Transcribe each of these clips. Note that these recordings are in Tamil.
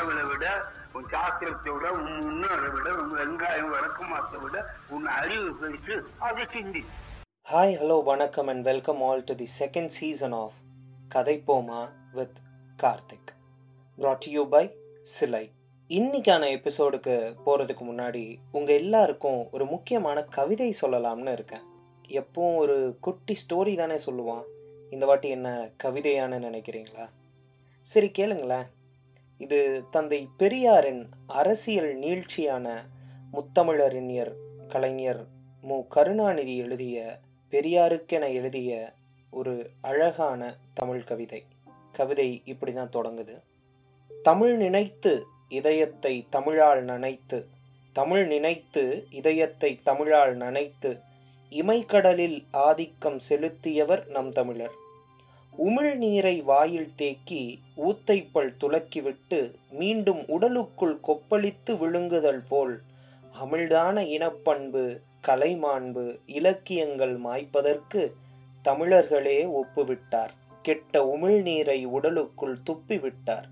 கடவுளை விட உன் சாஸ்திரத்தை விட உன் முன்னோரை விட உன் வெங்காயம் வழக்கமாத்தை விட உன் அறிவு பேசு அதை சிந்தி. ஹாய் ஹலோ வணக்கம் and welcome all to the second season of Kathaippoma with Karthik. Brought you by Silai இன்னைக்கான எபிசோடுக்கு போகிறதுக்கு முன்னாடி உங்கள் எல்லாருக்கும் ஒரு முக்கியமான கவிதை சொல்லலாம்னு இருக்கேன். எப்பவும் ஒரு குட்டி ஸ்டோரி தானே சொல்லுவான். இந்த வாட்டி என்ன கவிதையான்னு நினைக்கிறீங்களா? சரி கேளுங்களேன். இது தந்தை பெரியாரின் அரசியல் நீழ்ச்சியான முத்தமிழறிஞர் கலைஞர் மு. கருணாநிதி எழுதிய பெரியாருக்கென எழுதிய ஒரு அழகான தமிழ் கவிதை. கவிதை இப்படி தான் தொடங்குது. தமிழ் நினைத்து இதயத்தை தமிழால் நனைத்து தமிழ் நினைத்து இதயத்தை தமிழால் நனைத்து இமைக்கடலில் ஆதிக்கம் செலுத்தியவர் நம் தமிழர். உமிழ் நீரை வாயில் தேக்கி ஊத்தைப்பல் துலக்கிவிட்டு மீண்டும் உடலுக்குள் கொப்பளித்து விழுங்குதல் போல் அமிழ்தான இனப்பண்பு கலைமாண்பு இலக்கியங்கள் மாய்ப்பதற்கு தமிழர்களே ஒப்புவிட்டார். கெட்ட உமிழ்நீரை உடலுக்குள் துப்பிவிட்டார்.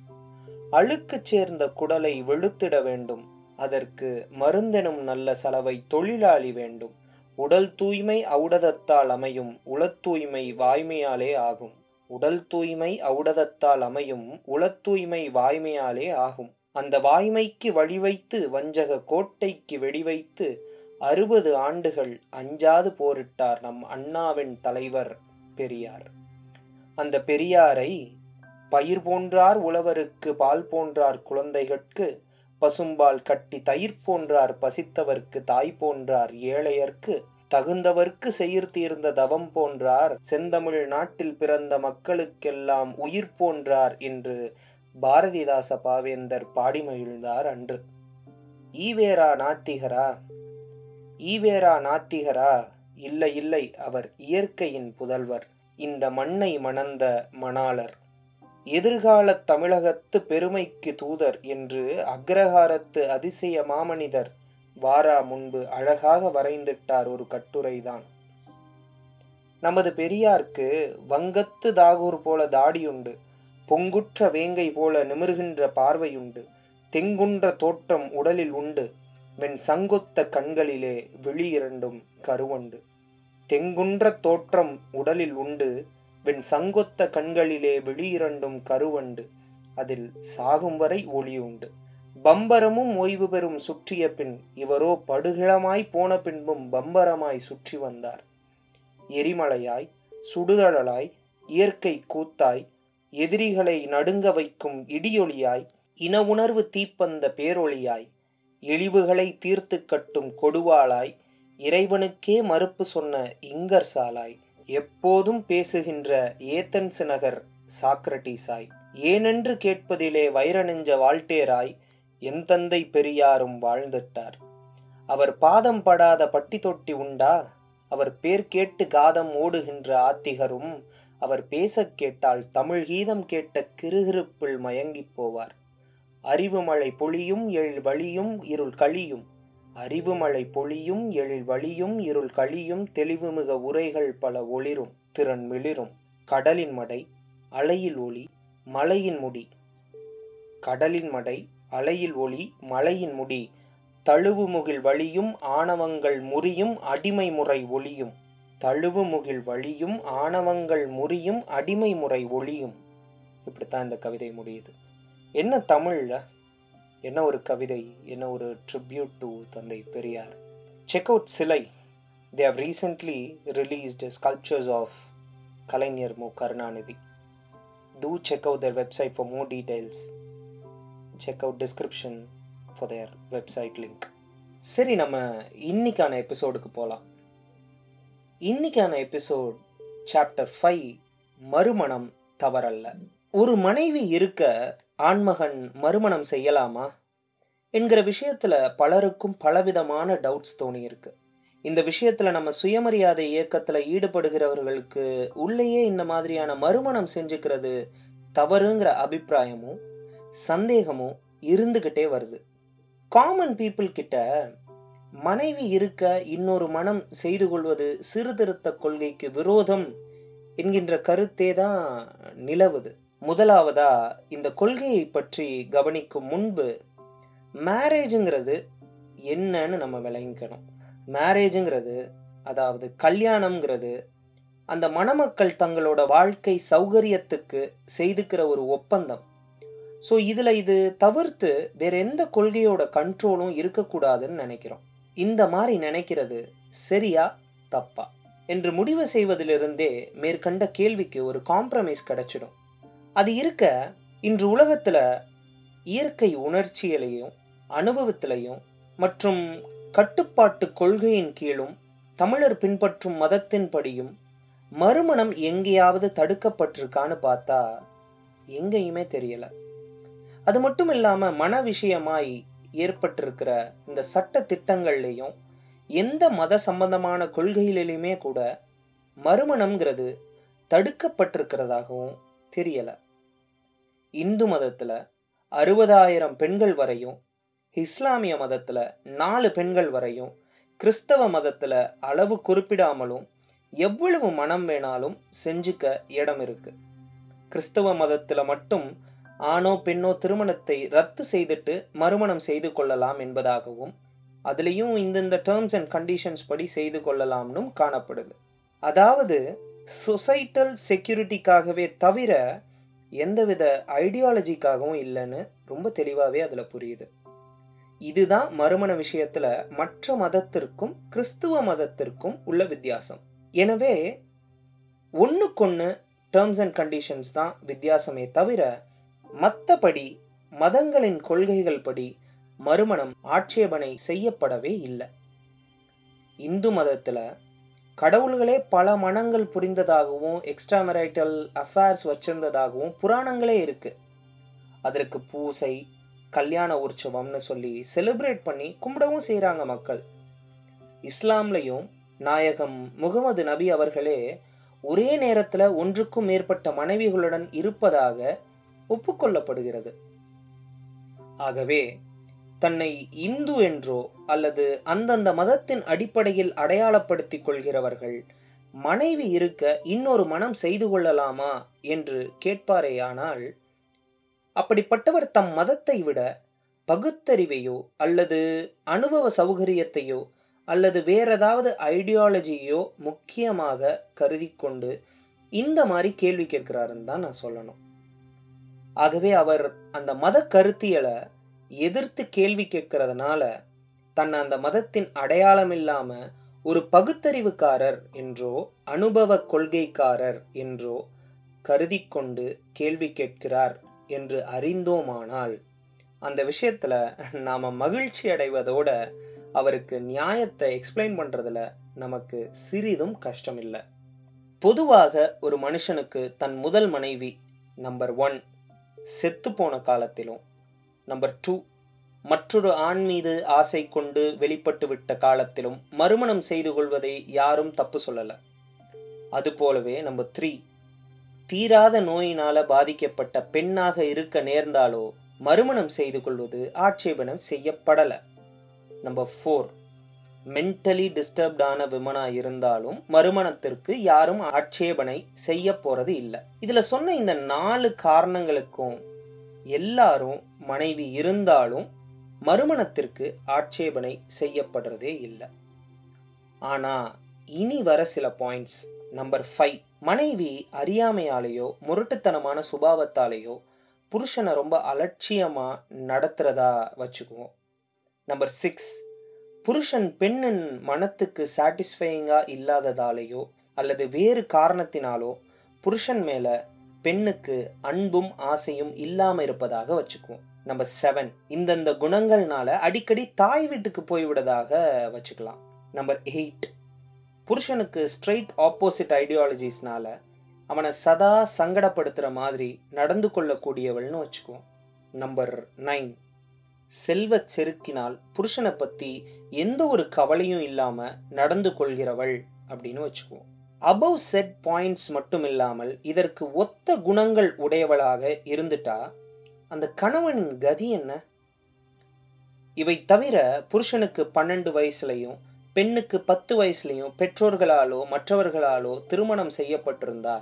அழுக்குச் சேர்ந்த குடலை வெளுத்திட வேண்டும். அதற்கு மருந்தெனும் நல்ல சலவை தொழிலாளி வேண்டும். உடல் தூய்மை ஔடதத்தால் அமையும் உளத்தூய்மை வாய்மையாலே ஆகும். உடல் தூய்மை ஔடதத்தால் அமையும் உளத்தூய்மை வாய்மையாலே ஆகும். அந்த வாய்மைக்கு வழிவைத்து வஞ்சக கோட்டைக்கு வெடிவைத்து அறுபது ஆண்டுகள் அஞ்சாது போரிட்டார் நம் அண்ணாவின் தலைவர் பெரியார். அந்த பெரியாரை பயிர் போன்றார் உழவருக்கு பால் போன்றார் குழந்தைகட்கு பசும்பால் கட்டி தயிர் போன்றார் பசித்தவர்க்கு தாய் போன்றார் ஏழையர்க்கு தகுந்தவர்க்கு செயிர் தவம் போன்றார். செந்தமிழ் நாட்டில் பிறந்த மக்களுக்கெல்லாம் உயிர் போன்றார் என்று பாரதிதாச பாவேந்தர் பாடி மகிழ்ந்தார் அன்று. ஈவேரா நாத்திகரா? ஈவேரா நாத்திகரா? இல்லை இல்லை அவர் இயற்கையின் புதல்வர். இந்த மண்ணை மணந்த மணாளர். எதிர்கால தமிழகத்து பெருமைக்கு தூதர் என்று அக்ரஹாரத்து அதிசய மாமனிதர் வாரா முன்பு அழகாக வரைந்திட்டார் ஒரு கட்டுரைதான். நமது பெரியார்க்கு வங்கத்து தாகூர் போல தாடியுண்டு பொங்குற்ற வேங்கை போல நிமிர்கின்ற பார்வையுண்டு தெங்குன்ற தோற்றம் உடலில் உண்டு வெண் சங்கொத்த கண்களிலே விழி இரண்டும் கருவண்டு. தெங்குன்ற தோற்றம் உடலில் உண்டு வெண் சங்கொத்த கண்களிலே விழி இரண்டும் கருவண்டு அதில் சாகும் வரை ஒளி உண்டு பம்பரமும் ஓய்வு பெறும் சுற்றிய பின் இவரோ படுகிழமாய் போன பின்பும் பம்பரமாய் சுற்றி வந்தார். எரிமலையாய் சுடுதழலாய் இயற்கை கூத்தாய் எதிரிகளை நடுங்க வைக்கும் இடியொளியாய் இன உணர்வு தீப்பந்த பேரொளியாய் இழிவுகளை தீர்த்து கட்டும் கொடுவாளாய் இறைவனுக்கே மறுப்பு சொன்ன இங்கர் சாலாய் எப்போதும் பேசுகின்ற ஏத்தன்ஸ் நகர் சாக்ரட்டிஸாய் ஏனென்று கேட்பதிலே வைரநெஞ்ச வால்டேராய் என் தந்தை பெரியாரும் வாழ்ந்துட்டார். அவர் பாதம் படாத பட்டி தொட்டி உண்டா? அவர் பேர் கேட்டு காதம் ஓடுகின்ற ஆத்திகரும் அவர் பேசக் கேட்டால் தமிழ் கீதம் கேட்ட கிருகிருப்பில் மயங்கிப் போவார். அறிவுமலை பொழியும் எழில் வழியும் இருள் கழியும். அறிவுமலை பொழியும் எழில் வழியும் இருள் கழியும் தெளிவுமிக உரைகள் பல ஒளிரும் திறன் மிளிரும். கடலின் மடை அலையில் ஒளி மலையின் முடி. கடலின் மடை அலையில் ஒளி மலையின் முடி தழுவுமுகில் வழியும் ஆணவங்கள் முறியும் அடிமை முறை ஒளியும். தழுவுமுகில் வழியும் ஆணவங்கள் முறியும் அடிமை முறை ஒளியும். இப்படித்தான் இந்த கவிதை முடியுது. என்ன தமிழில்? என்ன ஒரு கவிதை? என்ன ஒரு ட்ரிபியூட் டு தந்தை Periyar? Check out Silai they have recently released sculptures of Kalaignar Mu. Karunanidhi. Do check out their website for more details check out description for their website link சரி நம்ம இன்னைக்கான எபிசோடுக்கு போகலாம் இன்னைக்கான எபிசோட் சாப்டர் ஃபைவ் மறுமணம் தவறல்ல. ஒரு மனைவி இருக்க ஆண்மகன் மறுமணம் செய்யலாமா? என்கிற விஷயத்தில் பலருக்கும் பலவிதமான டவுட்ஸ் தோணியிருக்கு. இந்த விஷயத்தில் நம்ம சுயமரியாதை இயக்கத்தில் ஈடுபடுகிறவர்களுக்கு உள்ளேயே இந்த மாதிரியான மறுமணம் செஞ்சுக்கிறது தவறுங்கிற அபிப்பிராயமும் சந்தேகமும் இருந்துகிட்டே வருது. காமன் பீப்புள் கிட்ட மனைவி இருக்க இன்னொரு மனம் செய்து கொள்வது சீர்திருத்த கொள்கைக்கு விரோதம் என்கின்ற கருத்தே தான் நிலவுது. முதலாவதா இந்த கொள்கையை பற்றி கவனிக்கும் முன்பு மேரேஜுங்கிறது என்னன்னு நம்ம விளங்கிக்கணும். மேரேஜுங்கிறது அதாவது கல்யாணம்ங்கிறது அந்த மணமக்கள் தங்களோட வாழ்க்கை சௌகரியத்துக்கு செய்துக்கிற ஒரு ஒப்பந்தம். ஸோ இதில் இது தவிர்த்து வேற எந்த கொள்கையோட கண்ட்ரோலும் இருக்கக்கூடாதுன்னு நினைக்கிறோம். இந்த மாதிரி நினைக்கிறது சரியா தப்பா? என்று முடிவு செய்வதிலிருந்தே மேற்கண்ட கேள்விக்கு ஒரு காம்ப்ரமைஸ் கிடைச்சிடும். அது இருக்க இன்று உலகத்தில் இயற்கை உணர்ச்சியிலையும் அனுபவத்திலையும் மற்றும் கட்டுப்பாட்டு கொள்கையின் கீழும் தமிழர் பின்பற்றும் மதத்தின்படியும் மறுமணம் எங்கேயாவது தடுக்கப்பட்டிருக்கான்னு பார்த்தா எங்கேயுமே தெரியலை. அது மட்டும் இல்லாமல் மன விஷயமாய் ஏற்பட்டிருக்கிற இந்த சட்ட திட்டங்கள்லையும் எந்த மத சம்பந்தமான கொள்கைகளிலுமே கூட மறுமணம்ங்கிறது தடுக்கப்பட்டிருக்கிறதாகவும் தெரியலை. இந்து மதத்தில் அறுபதாயிரம் பெண்கள் வரையும் இஸ்லாமிய மதத்தில் நாலு பெண்கள் வரையும் கிறிஸ்தவ மதத்தில் அளவு குறிப்பிடாமலும் எவ்வளவு மனம் வேணாலும் செஞ்சுக்க இடம் இருக்கு. கிறிஸ்தவ மதத்தில் மட்டும் ஆணோ பெண்ணோ திருமணத்தை ரத்து செய்துட்டு மறுமணம் செய்து கொள்ளலாம் என்பதாகவும் அதுலேயும் இந்தந்த டேர்ம்ஸ் அண்ட் கண்டிஷன்ஸ் படி செய்து கொள்ளலாம்னும் காணப்படுது. அதாவது சொசைட்டல் செக்யூரிட்டிக்காகவே தவிர எந்தவித ஐடியாலஜிக்காகவும் இல்லைன்னு ரொம்ப தெளிவாகவே அதில் புரியுது. இதுதான் மறுமண விஷயத்துல மற்ற மதத்திற்கும் கிறிஸ்துவ மதத்திற்கும் உள்ள வித்தியாசம். எனவே ஒன்றுக்கொன்று டேர்ம்ஸ் அண்ட் கண்டிஷன்ஸ் தான் வித்தியாசமே தவிர மற்றபடி மதங்களின் கொள்கைகள் படி மறுமணம் ஆட்சேபனை செய்யப்படவே இல்லை. இந்து மதத்தில் கடவுள்களே பல மனங்கள் புரிந்ததாகவும் எக்ஸ்ட்ரா மெரைட்டல் அஃபேர்ஸ் வச்சிருந்ததாகவும் புராணங்களே இருக்கு. அதற்கு பூசை கல்யாண உற்சவம்னு சொல்லி செலிப்ரேட் பண்ணி கும்பிடவும் செய்கிறாங்க மக்கள். இஸ்லாம்லையும் நாயகம் முகமது நபி அவர்களே ஒரே நேரத்தில் ஒன்றுக்கும் மேற்பட்ட மனைவிகளுடன் இருப்பதாக ஒப்புக்கொள்ளப்படுகிறது. ஆகவே தன்னை இந்து என்றோ அல்லது அந்தந்த மதத்தின் அடிப்படையில் அடையாளப்படுத்திக் கொள்கிறவர்கள் மனைவி இருக்க இன்னொரு மனம் செய்து கொள்ளலாமா என்று கேட்பாரேயானால் அப்படிப்பட்டவர் தம் மதத்தை விட பகுத்தறிவையோ அல்லது அனுபவ சௌகரியத்தையோ அல்லது வேற ஏதாவது ஐடியாலஜியோ முக்கியமாக கருதி கொண்டு இந்த மாதிரி கேள்வி கேட்கிறாருன்னு தான் நான் சொல்லணும். ஆகவே அவர் அந்த மத கருத்தியலை எதிர்த்து கேள்வி கேட்கறதுனால தன்னை அந்த மதத்தின் அடையாளம் இல்லாம ஒரு பகுத்தறிவுக்காரர் என்றோ அனுபவ கொள்கைக்காரர் என்றோ கருதி கொண்டு கேள்வி கேட்கிறார் என்று அறிந்தோமானால் அந்த விஷயத்துல நாம மகிழ்ச்சி அடைவதோட அவருக்கு நியாயத்தை எக்ஸ்பிளைன் பண்றதுல நமக்கு சிறிதும் கஷ்டம் இல்லை பொதுவாக ஒரு மனுஷனுக்கு தன் முதல் மனைவி நம்பர் ஒன் செத்து போன காலத்திலும் நம்பர் டூ மற்றொரு ஆண் மீது ஆசை கொண்டு வெளிப்பட்டுவிட்ட காலத்திலும் மறுமணம் செய்து கொள்வதை யாரும் தப்பு சொல்லலை. அதுபோலவே நம்பர் த்ரீ தீராத நோயினால பாதிக்கப்பட்ட பெண்ணாக இருக்க நேர்ந்தாலோ மறுமணம் செய்து கொள்வது ஆட்சேபனம் செய்யப்படலை. நம்பர் ஃபோர் மென்டலி டிஸ்டர்ப்டான விமனா இருந்தாலும் மறுமணத்திற்கு யாரும் ஆட்சேபனை செய்ய போறது இல்லை. இதுல சொன்ன இந்த நாலு காரணங்களுக்கும் எல்லாரும் மனைவி இருந்தாலும் மறுமணத்திற்கு ஆட்சேபனை செய்யப்படுறதே இல்லை. ஆனா இனி வர சில பாயிண்ட்ஸ் நம்பர் ஃபைவ் மனைவி அறியாமையாலேயோ முரட்டுத்தனமான சுபாவத்தாலேயோ புருஷனை ரொம்ப அலட்சியமாக நடத்துறதா வச்சுக்குவோம். நம்பர் சிக்ஸ் புருஷன் பெண்ணின் மனத்துக்கு சாட்டிஸ்ஃபையிங்காக இல்லாததாலேயோ அல்லது வேறு காரணத்தினாலோ புருஷன் மேலே பெண்ணுக்கு அன்பும் ஆசையும் இல்லாமல் இருப்பதாக வச்சுக்குவோம். நம்பர் செவன் இந்தந்த குணங்கள்னால அடிக்கடி தாய் வீட்டுக்கு போய்விடதாக வச்சுக்கலாம். நம்பர் எயிட் புருஷனுக்கு ஸ்ட்ரெயிட் ஆப்போசிட் ஐடியாலஜிஸ்னால அவனை சதா சங்கடப்படுத்துகிற மாதிரி நடந்து கொள்ளக்கூடியவள்னு வச்சுக்குவோம். நம்பர் நைன் செல்வச் செருக்கினால் புருஷனை பற்றி எந்த ஒரு கவலையும் இல்லாமல் நடந்து கொள்கிறவள் அப்படின்னு வச்சுக்குவோம். அபவ் செட் பாயிண்ட்ஸ் மட்டும் இல்லாமல் இதற்கு ஒத்த குணங்கள் உடையவளாக இருந்துட்டா அந்த கணவனின் கதி என்ன? இவை தவிர புருஷனுக்கு பன்னெண்டு வயசுலையும் பெண்ணுக்கு பத்து வயசுலையும் பெற்றோர்களாலோ மற்றவர்களாலோ திருமணம் செய்யப்பட்டிருந்தா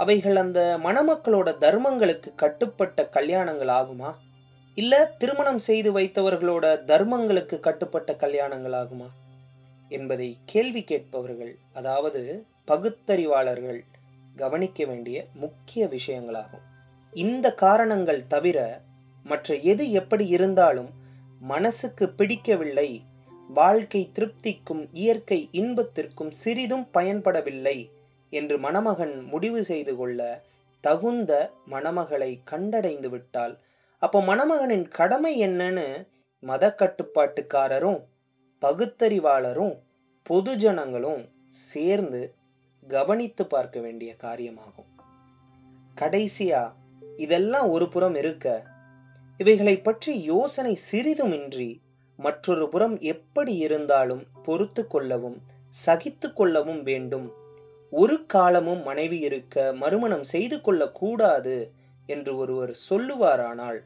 அவைகள் அந்த மணமக்களோட தர்மங்களுக்கு கட்டுப்பட்ட கல்யாணங்கள் ஆகுமா? இல்ல திருமணம் செய்து வைத்தவர்களோட தர்மங்களுக்கு கட்டுப்பட்ட கல்யாணங்கள் ஆகுமா என்பதை கேள்வி கேட்பவர்கள் அதாவது பகுத்தறிவாளர்கள் கவனிக்க வேண்டிய முக்கிய விஷயங்களாகும். இந்த காரணங்கள் தவிர மற்ற எது எப்படி இருந்தாலும் மனசுக்கு பிடிக்கவில்லை வாழ்க்கை திருப்திக்கும் இயற்கை இன்பத்திற்கும் சிறிதும் பயன்படவில்லை என்று மணமகன் முடிவு செய்து கொள்ள தகுந்த மணமகளை கண்டடைந்து விட்டால் அப்போ மணமகனின் கடமை என்னன்னு மத கட்டுப்பாட்டுக்காரரும் பகுத்தறிவாளரும் பொதுஜனங்களும் சேர்ந்து கவனித்து பார்க்க வேண்டிய காரியமாகும். கடைசியா இதெல்லாம் ஒரு புறம் இருக்க இவைகளை பற்றி யோசனை சிறிதுமின்றி மற்றொரு புறம் எப்படி இருந்தாலும் பொறுத்து கொள்ளவும் சகித்து கொள்ளவும் வேண்டும். ஒரு காலமும் மனைவி இருக்க மறுமணம் செய்து கொள்ளக்கூடாது என்று ஒருவர் சொல்லுவாரானால்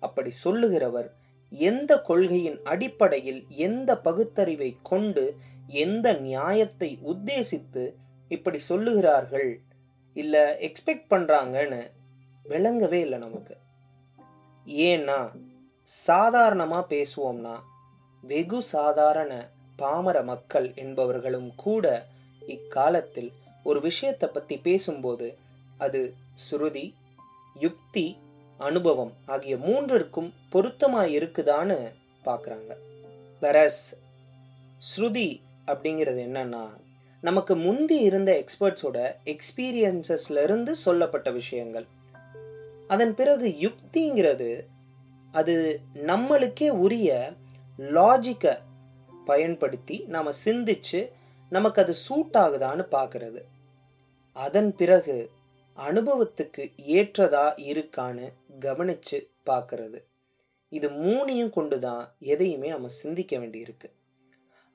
அப்படி சொல்லுகிறவர் எந்த கொள்கையின் அடிப்படையில் எந்த பகுத்தறிவை கொண்டு எந்த நியாயத்தை உத்தேசித்து இப்படி சொல்லுகிறார்கள் இல்ல எக்ஸ்பெக்ட் பண்றாங்கன்னு விளங்கவே இல்லை நமக்கு. ஏன்னா சாதாரணமா பேசுவோம்னா வெகு சாதாரண பாமர மக்கள் என்பவர்களும் கூட இக்காலத்தில் ஒரு விஷயத்தை பத்தி பேசும்போது அது சுருதி யுக்தி அனுபவம் ஆகிய மூன்றிற்கும் பொருத்தமாக இருக்குதான்னு பார்க்குறாங்க வெரஸ் ஸ்ருதி அப்படிங்கிறது என்னன்னா நமக்கு முந்தி இருந்த எக்ஸ்பர்ட்ஸோட எக்ஸ்பீரியன்சஸ்லேருந்து சொல்லப்பட்ட விஷயங்கள். அதன் பிறகு யுக்திங்கிறது அது நம்மளுக்கே உரிய லாஜிக்கை பயன்படுத்தி நாம் சிந்திச்சு நமக்கு அது சூட் ஆகுதான்னு பார்க்கறது அதன் பிறகு அனுபவத்துக்கு ஏற்றதா இருக்கான்னு கவனிச்சு பார்க்கறது இது மூணையும் கொண்டு தான் எதையுமே நம்ம சிந்திக்க வேண்டியிருக்கு.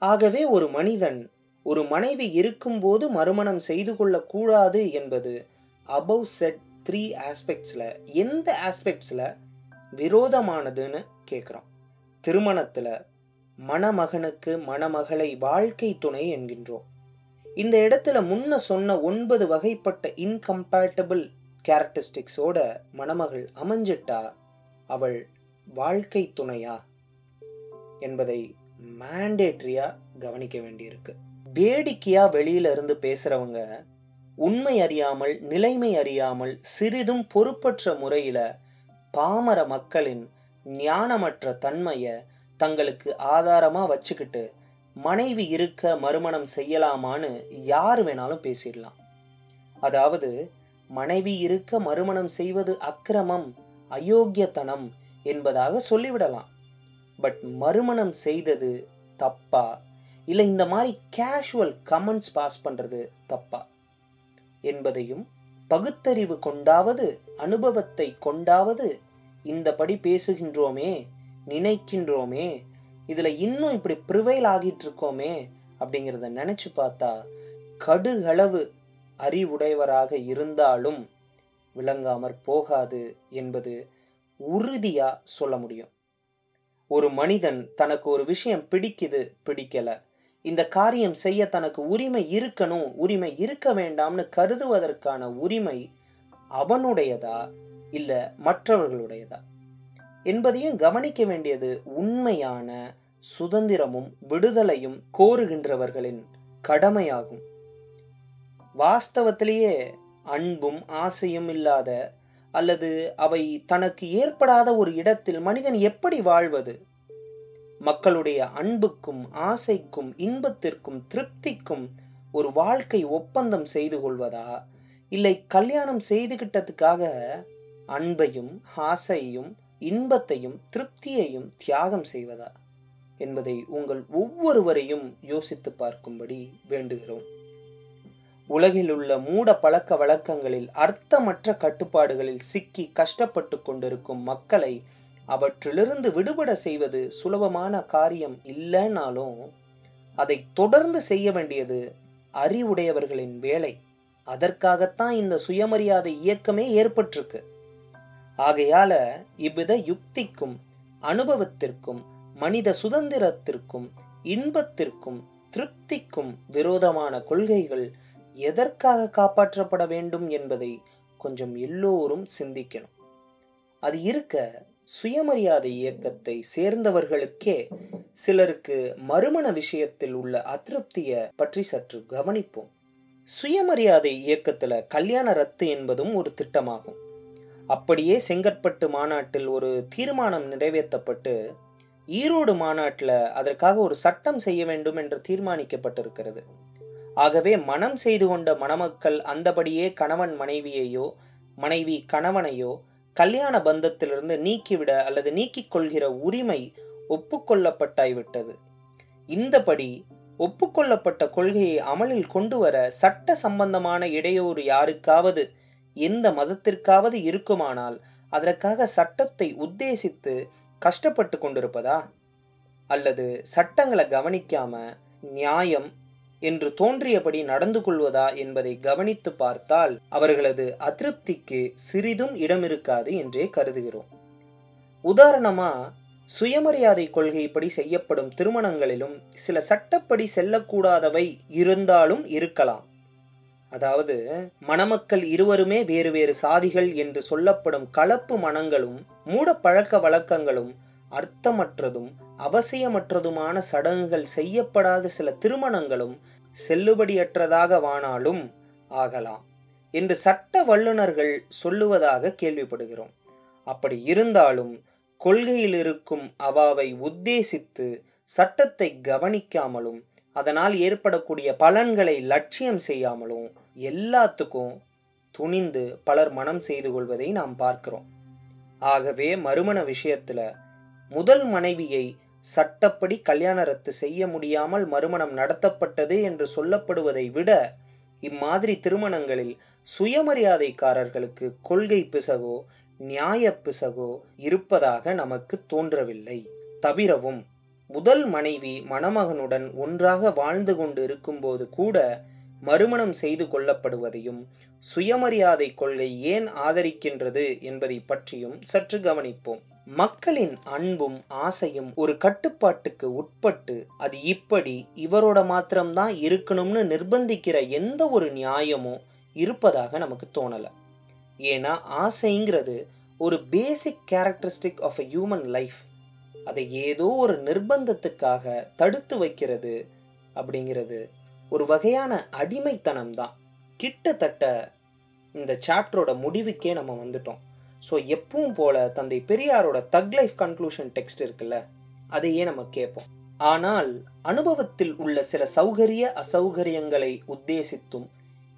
ஆகவே ஒரு மனிதன் ஒரு மனைவி இருக்கும்போது மறுமணம் செய்து கொள்ளக்கூடாது என்பது அபவ் செட் த்ரீ ஆஸ்பெக்ட்ஸில் எந்த ஆஸ்பெக்ட்ஸில் விரோதமானதுன்னு கேட்குறோம் திருமணத்தில் மணமகனுக்கு மணமகளை வாழ்க்கை துணை என்கின்றோம். இந்த இடத்துல முன்ன சொன்ன ஒன்பது வகைப்பட்ட இன்கம்பேட்டபிள் கேரக்டரிஸ்டிக்ஸோட மணமகள் அமைஞ்சிட்டா அவள் வாழ்க்கை துணையா என்பதை மேண்டேட்ரியா கவனிக்க வேண்டியிருக்கு. வேடிக்கையா வெளியில இருந்து பேசுறவங்க உண்மை அறியாமல் நிலைமை அறியாமல் சிறிதும் பொறுப்பற்ற முறையில பாமர மக்களின் ஞானமற்ற தன்மையை தங்களுக்கு ஆதாரமா வச்சுக்கிட்டு மனைவி இருக்க மறுமணம் செய்யலாமான்னு யார் வேணாலும் பேசிடலாம். அதாவது மனைவி இருக்க மறுமணம் செய்வது அக்கிரமம் அயோக்கியத்தனம் என்பதாக சொல்லிவிடலாம். பட் மறுமணம் செய்தது தப்பா? இல்லை இந்த மாதிரி கேஷுவல் கமெண்ட்ஸ் பாஸ் பண்ணுறது தப்பா? என்பதையும் பகுத்தறிவு கொண்டாவது அனுபவத்தை கொண்டாவது இந்தபடி பேசுகின்றோமே நினைக்கின்றோமே இதில் இன்னும் இப்படி ப்ரிவைல் ஆகிட்டு இருக்கோமே அப்படிங்கிறத நினச்சி பார்த்தா கடுகளவு அறிவுடையவராக இருந்தாலும் விளங்காமற் போகாது என்பது உறுதியாக சொல்ல முடியும். ஒரு மனிதன் தனக்கு ஒரு விஷயம் பிடிக்குது பிடிக்கல. இந்த காரியம் செய்ய தனக்கு உரிமை இருக்கணும் உரிமை இருக்க வேண்டாம்னு கருதுவதற்கான உரிமை அவனுடையதா இல்லை மற்றவர்களுடையதா? என்பதையும் கவனிக்க வேண்டியது உண்மையான சுதந்திரமும் விடுதலையும் கோருகின்றவர்களின் கடமையாகும். வாஸ்தவத்திலேயே அன்பும் ஆசையும் இல்லாத அல்லது அவை தனக்கு ஏற்படாத ஒரு இடத்தில் மனிதன் எப்படி வாழ்வது? மக்களுடைய அன்புக்கும் ஆசைக்கும் இன்பத்திற்கும் திருப்திக்கும் ஒரு வாழ்க்கை ஒப்பந்தம் செய்து கொள்வதா? இல்லை கல்யாணம் செய்துகிட்டதுக்காக அன்பையும் ஆசையையும் இன்பத்தையும் திருப்தியையும் தியாகம் செய்வதா என்பதை உங்கள் ஒவ்வொருவரையும் யோசித்து பார்க்கும்படி வேண்டுகிறோம். உலகில் உள்ள மூட பழக்க வழக்கங்களில் அர்த்தமற்ற கட்டுப்பாடுகளில் சிக்கி கஷ்டப்பட்டு கொண்டிருக்கும் மக்களை அவற்றிலிருந்து விடுபட செய்வது சுலபமான காரியம் இல்லைனாலும் அதை தொடர்ந்து செய்ய வேண்டியது அறிவுடையவர்களின் வேலை. அதற்காகத்தான் இந்த சுயமரியாதை இயக்கமே ஏற்பட்டிருக்கு. ஆகையால இவ்வித யுக்திக்கும் அனுபவத்திற்கும் மனித சுதந்திரத்திற்கும் இன்பத்திற்கும் திருப்திக்கும் விரோதமான கொள்கைகள் எதற்காக காப்பாற்றப்பட வேண்டும் என்பதை கொஞ்சம் எல்லோரும் சிந்திக்கணும். அது இருக்க சுயமரியாதை இயக்கத்தை சேர்ந்தவர்களுக்கே சிலருக்கு மறுமண விஷயத்தில் உள்ள அதிருப்தியை பற்றி சற்று கவனிப்போம். சுயமரியாதை இயக்கத்துல கல்யாண ரத்து என்பதும் ஒரு திட்டமாகும். அப்படியே செங்கற்பட்டு மாநாட்டில் ஒரு தீர்மானம் நிறைவேற்றப்பட்டு ஈரோடு மாநாட்டில் அதற்காக ஒரு சட்டம் செய்ய வேண்டும் என்று தீர்மானிக்கப்பட்டிருக்கிறது. ஆகவே மனம் செய்து கொண்ட மணமக்கள் அந்தபடியே கணவன் மனைவியையோ மனைவி கணவனையோ கல்யாண பந்தத்திலிருந்து நீக்கிவிட அல்லது நீக்கிக் கொள்கிற உரிமை ஒப்புக்கொள்ளப்பட்டாய்விட்டது. இந்தபடி ஒப்புக்கொள்ளப்பட்ட கொள்கையை அமலில் கொண்டு வர சட்ட சம்பந்தமான இடையூறு யாருக்காவது எந்த மதத்திற்காவது இருக்குமானால் அதற்காக சட்டத்தை உத்தேசித்து கஷ்டப்பட்டு கொண்டிருப்பதா? அல்லது சட்டங்களை கவனிக்காம நியாயம் என்று தோன்றியபடி நடந்து கொள்வதா என்பதை கவனித்து பார்த்தால் அவர்களது அதிருப்திக்கு சிறிதும் இடம் இருக்காது என்றே கருதுகிறோம். உதாரணமா சுயமரியாதை கொள்கைப்படி செய்யப்படும் திருமணங்களிலும் சில சட்டப்படி செல்லக்கூடாதவை இருந்தாலும் இருக்கலாம். அதாவது மணமக்கள் இருவருமே வேறு வேறு சாதிகள் என்று சொல்லப்படும் கலப்பு மனங்களும் மூட பழக்க வழக்கங்களும் அர்த்தமற்றதும் அவசியமற்றதுமான சடங்குகள் செய்யப்படாத சில திருமணங்களும் செல்லுபடியற்றதாக வானாலும் ஆகலாம் என்று சட்ட வல்லுநர்கள் சொல்லுவதாக கேள்விப்படுகிறோம். அப்படி இருந்தாலும் கொள்கையில் இருக்கும் அவாவை உத்தேசித்து சட்டத்தை கவனிக்காமலும் அதனால் ஏற்படக்கூடிய பலன்களை லட்சியம் செய்யாமலும் எல்லாத்துக்கும் துணிந்து பலர் மனம் செய்து கொள்வதை நாம் பார்க்கிறோம். ஆகவே மறுமண விஷயத்துல முதல் மனைவியை சட்டப்படி கல்யாண ரத்து செய்ய முடியாமல் மறுமணம் நடத்தப்பட்டது என்று சொல்லப்படுவதை விட இம்மாதிரி திருமணங்களில் சுயமரியாதைக்காரர்களுக்கு கொள்கை பிசகோ நியாய பிசகோ இருப்பதாக நமக்கு தோன்றவில்லை. தவிரவும் முதல் மனைவி மணமகனுடன் ஒன்றாக வாழ்ந்து கொண்டு இருக்கும்போது கூட மறுமணம் செய்து கொள்ளப்படுவதையும் சுயமரியாதை கொள்கை ஏன் ஆதரிக்கின்றது என்பதை பற்றியும் சற்று கவனிப்போம். மக்களின் அன்பும் ஆசையும் ஒரு கட்டுப்பாட்டுக்கு உட்பட்டு அது இப்படி இவரோட மாத்திரம்தான் இருக்கணும்னு நிர்பந்திக்கிற எந்த ஒரு நியாயமும் இருப்பதாக நமக்கு தோணல. ஏன்னா ஆசைங்கிறது ஒரு basic characteristic of a human life அதை ஏதோ ஒரு நிர்பந்தத்துக்காக தடுத்து வைக்கிறது அப்படிங்கிறது ஒரு வகையான அடிமைத்தனம் தான் கிட்டத்தட்ட இந்த சாப்டரோட முடிவுக்கே நம்ம வந்துட்டோம். ஸோ எப்பவும் போல தந்தை பெரியாரோட தக் லைஃப் கன்க்ளூஷன் டெக்ஸ்ட் இருக்குல்ல அதையே நம்ம கேட்போம். ஆனால் அனுபவத்தில் உள்ள சில சௌகரிய அசௌகரியங்களை உத்தேசித்தும்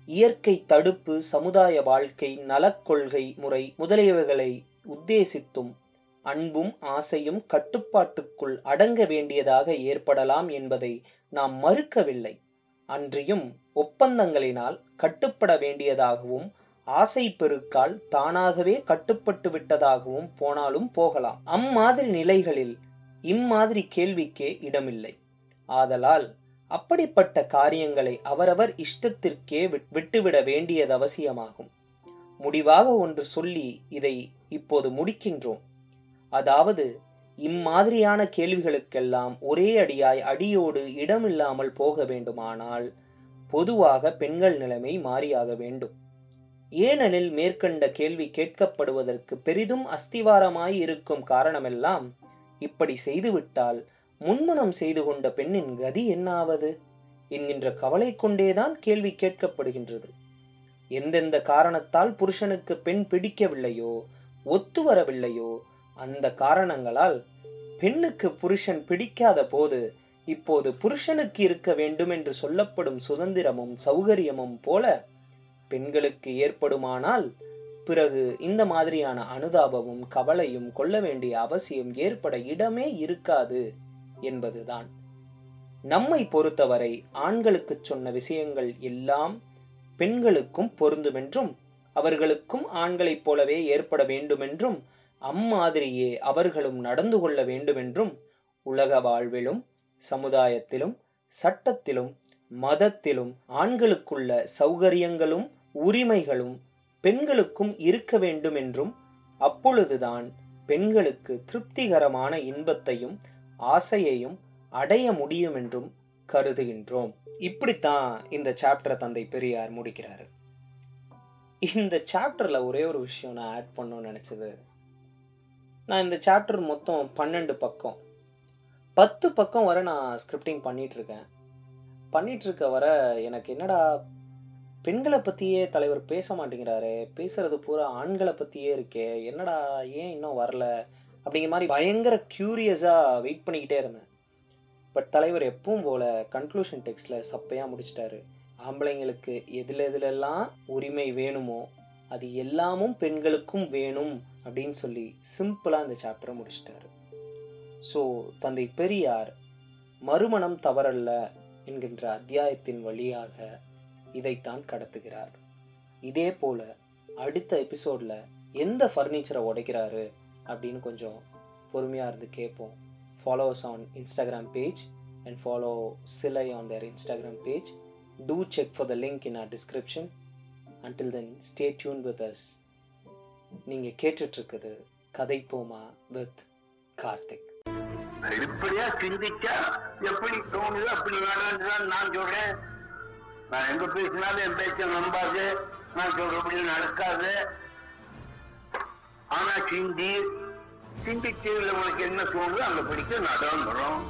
இயற்கை தடுப்பு சமுதாய வாழ்க்கை நலக்கொள்கை முறை முதலியவைகளை உத்தேசித்தும் அன்பும் ஆசையும் கட்டுப்பாட்டுக்குள் அடங்க வேண்டியதாக ஏற்படலாம் என்பதை நாம் மறுக்கவில்லை. அன்றியும் ஒப்பந்தங்களினால் கட்டுப்பட வேண்டியதாகவும் ஆசை பெருக்கால் தானாகவே கட்டுப்பட்டு விட்டதாகவும் போனாலும் போகலாம். அம்மாதிரி நிலைகளில் இம்மாதிரி கேள்விக்கே இடமில்லை. ஆதலால் அப்படிப்பட்ட காரியங்களை அவரவர் இஷ்டத்திற்கே விட்டுவிட வேண்டியது அவசியமாகும் முடிவாக ஒன்று சொல்லி இதை இப்போது முடிக்கின்றோம். அதாவது இம்மாதிரியான கேள்விகளுக்கெல்லாம் ஒரே அடியாய் அடியோடு இடமில்லாமல் போக வேண்டுமானால் பொதுவாக பெண்கள் நிலைமை மாறியாக வேண்டும். ஏனெனில் மேற்கண்ட கேள்வி கேட்கப்படுவதற்கு பெரிதும் அஸ்திவாரமாய் இருக்கும் காரணமெல்லாம் இப்படி செய்துவிட்டால் முன்மணம் செய்து கொண்ட பெண்ணின் கதி என்னாவது? என்கின்ற கவலை கொண்டேதான் கேள்வி கேட்கப்படுகின்றது. எந்தெந்த காரணத்தால் புருஷனுக்கு பெண் பிடிக்கவில்லையோ ஒத்து வரவில்லையோ அந்த காரணங்களால் பெண்ணுக்கு புருஷன் பிடிக்காத போது இப்போது புருஷனுக்கு இருக்க வேண்டும் என்று சொல்லப்படும் சுதந்திரமும் சௌகரியமும் போல பெண்களுக்கு ஏற்படுமானால் பிறகு இந்த மாதிரியான அனுதாபமும் கவலையும் கொள்ள வேண்டிய அவசியம் ஏற்பட இடமே இருக்காது என்பதுதான். நம்மை பொறுத்தவரை ஆண்களுக்கு சொன்ன விஷயங்கள் எல்லாம் பெண்களுக்கும் பொருந்துமென்றும் அவர்களுக்கும் ஆண்களைப் போலவே ஏற்பட வேண்டுமென்றும் அம்மாதிரியே அவர்களும் நடந்து கொள்ள வேண்டுமென்றும் உலக வாழ்விலும் சமுதாயத்திலும் சட்டத்திலும் மதத்திலும் ஆண்களுக்குள்ள சௌகரியங்களும் உரிமைகளும் பெண்களுக்கும் இருக்க வேண்டும் என்றும் அப்பொழுதுதான் பெண்களுக்கு திருப்திகரமான இன்பத்தையும் ஆசையையும் அடைய முடியும் என்றும் கருதுகின்றோம். இப்படித்தான் இந்த சாப்டரை தந்தை பெரியார் முடிக்கிறாரு. இந்த சாப்டரில் ஒரே ஒரு விஷயம் நான் ஆட் பண்ணணும்னு நினச்சது நான் இந்த சாப்டர் மொத்தம் பன்னெண்டு பக்கம். பத்து பக்கம் வர நான் ஸ்கிரிப்டிங் பண்ணிகிட்ருக்கேன் பண்ணிகிட்ருக்க வர எனக்கு என்னடா பெண்களை பற்றியே தலைவர் பேச மாட்டேங்கிறாரு பேசுகிறது பூரா ஆண்களை பற்றியே இருக்கே என்னடா ஏன் இன்னும் வரல அப்படிங்கிற மாதிரி பயங்கர க்யூரியஸாக வெயிட் பண்ணிக்கிட்டே இருந்தேன். பட் தலைவர் எப்பவும் போல் கன்க்ளூஷன் டெக்ஸ்டில் சப்பையாக முடிச்சிட்டாரு. ஆம்பளைங்களுக்கு எதில் எதுலெல்லாம் உரிமை வேணுமோ அது எல்லாமும் பெண்களுக்கும் வேணும் அப்படின்னு சொல்லி சிம்பிளாக இந்த சாப்டரை முடிச்சிட்டாரு. ஸோ தந்தை பெரியார் மறுமணம் தவறல்ல என்கின்ற அத்தியாயத்தின் வழியாக இதைத்தான் கடத்துகிறார். இதே போல் அடுத்த எபிசோடில் எந்த ஃபர்னிச்சரை உடைக்கிறாரு அப்படின்னு கொஞ்சம் பொறுமையாக இருந்து கேட்போம் followers on Instagram page and follow Silai on their Instagram page to check for the link in our description until then stay tuned with us நீங்க கேட்டுட்டு இருக்குது கதை போமா வித் கார்த்திக். வெளிப்படையா சிந்திச்சா எப்படி தோணுது? அப்படி வேணான்னு நான் சொல்றேன். நான் எங்க பேசினாலும் என் பேச்ச நம்பாது. நான் சொல்றபடி நடக்காது. ஆனா சிந்தி சிந்திச்சு உனக்கு என்ன தோணுதோ அங்க படிக்க நடந்துடும்